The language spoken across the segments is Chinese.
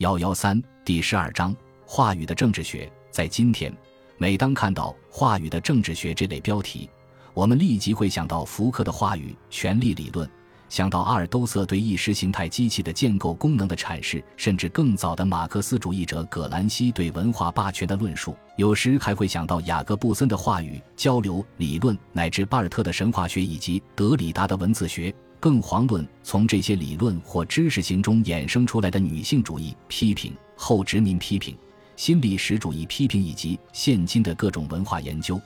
幺幺三第十二章话语的政治学。在今天，每当看到“话语的政治学”这类标题，我们立即会想到福柯的话语权力理论。想到阿尔都塞对意识形态机器的建构功能的阐释，甚至更早的马克思主义者葛兰西对文化霸权的论述，有时还会想到雅各布森的话语交流理论，乃至巴尔特的神话学以及德里达的文字学。更遑论从这些理论或知识型中衍生出来的女性主义批评、后殖民批评、新历史主义批评以及现今的各种文化研究。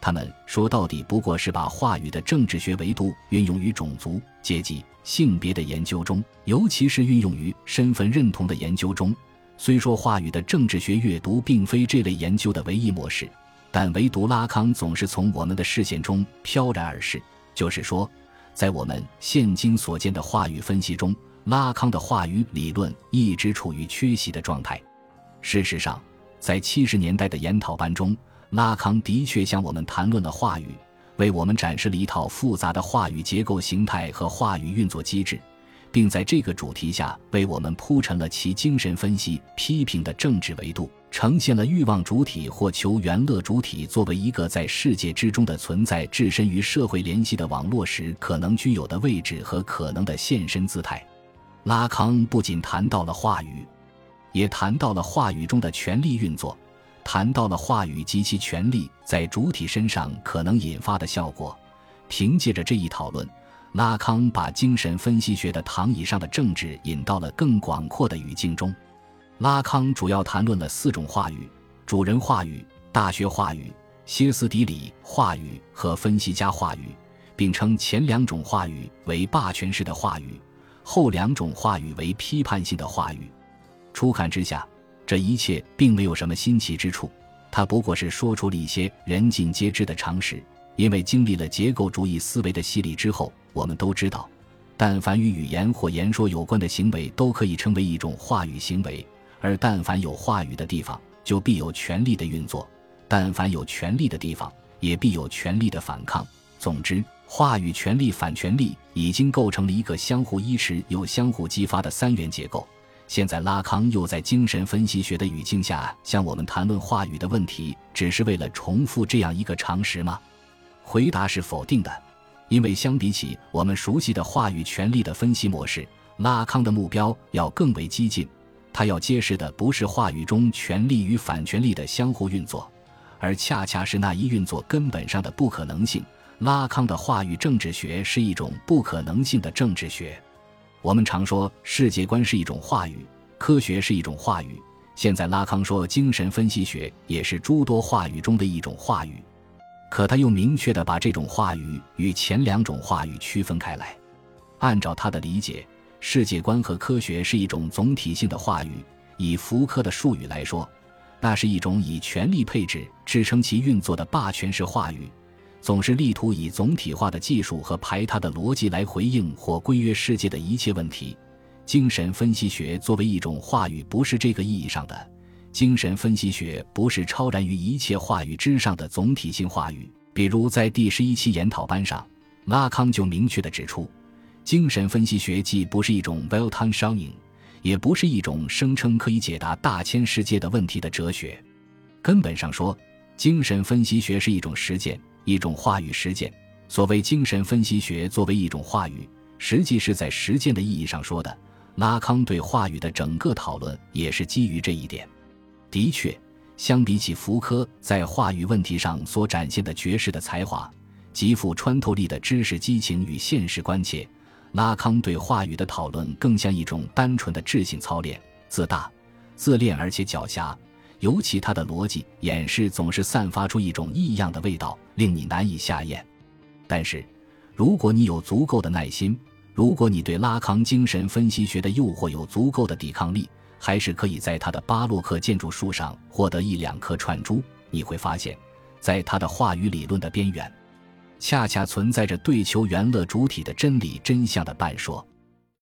他们说到底不过是把话语的政治学维度运用于种族、阶级、性别的研究中，尤其是运用于身份认同的研究中。虽说话语的政治学阅读并非这类研究的唯一模式，但唯独拉康总是从我们的视线中飘然而逝。就是说，在我们现今所见的话语分析中，拉康的话语理论一直处于缺席的状态。事实上，在七十年代的研讨班中，拉康的确向我们谈论了话语，为我们展示了一套复杂的话语结构形态和话语运作机制，并在这个主题下为我们铺陈了其精神分析批评的政治维度，呈现了欲望主体或求原乐主体作为一个在世界之中的存在置身于社会联系的网络时可能具有的位置和可能的现身姿态。拉康不仅谈到了话语，也谈到了话语中的权力运作。谈到了话语及其权力在主体身上可能引发的效果。凭借着这一讨论，拉康把精神分析学的躺椅上的政治引到了更广阔的语境中。拉康主要谈论了四种话语：主人话语、大学话语、歇斯底里话语和分析家话语，并称前两种话语为霸权式的话语，后两种话语为批判性的话语。初看之下。这一切并没有什么新奇之处，他不过是说出了一些人尽皆知的常识。因为经历了结构主义思维的洗礼之后，我们都知道，但凡与语言或言说有关的行为都可以称为一种话语行为，而但凡有话语的地方，就必有权力的运作；但凡有权力的地方，也必有权力的反抗。总之，话语、权力、反权力已经构成了一个相互依持又相互激发的三元结构。现在，拉康又在精神分析学的语境下向我们谈论话语的问题，只是为了重复这样一个常识吗？回答是否定的，因为相比起我们熟悉的话语权力的分析模式，拉康的目标要更为激进。他要揭示的不是话语中权力与反权力的相互运作，而恰恰是那一运作根本上的不可能性。拉康的话语政治学是一种不可能性的政治学。我们常说世界观是一种话语，科学是一种话语。现在拉康说精神分析学也是诸多话语中的一种话语，可他又明确地把这种话语与前两种话语区分开来。按照他的理解，世界观和科学是一种总体性的话语。以福柯的术语来说，那是一种以权力配置支撑其运作的霸权式话语。总是力图以总体化的技术和排他的逻辑来回应或规约世界的一切问题。精神分析学作为一种话语，不是这个意义上的。精神分析学不是超然于一切话语之上的总体性话语。比如在第十一期研讨班上，拉康就明确地指出，精神分析学既不是一种 Weltanschauung，也不是一种声称可以解答大千世界的问题的哲学。根本上说，精神分析学是一种实践。一种话语实践，所谓精神分析学作为一种话语，实际是在实践的意义上说的。拉康对话语的整个讨论也是基于这一点。的确，相比起福柯在话语问题上所展现的绝世的才华，极富穿透力的知识激情与现实关切，拉康对话语的讨论更像一种单纯的智性操练，自大、自恋而且狡黠。尤其他的逻辑演示总是散发出一种异样的味道，令你难以下咽。但是，如果你有足够的耐心，如果你对拉康精神分析学的诱惑有足够的抵抗力，还是可以在他的巴洛克建筑树上获得一两颗串珠。你会发现，在他的话语理论的边缘，恰恰存在着对求原乐主体的真理真相的半说。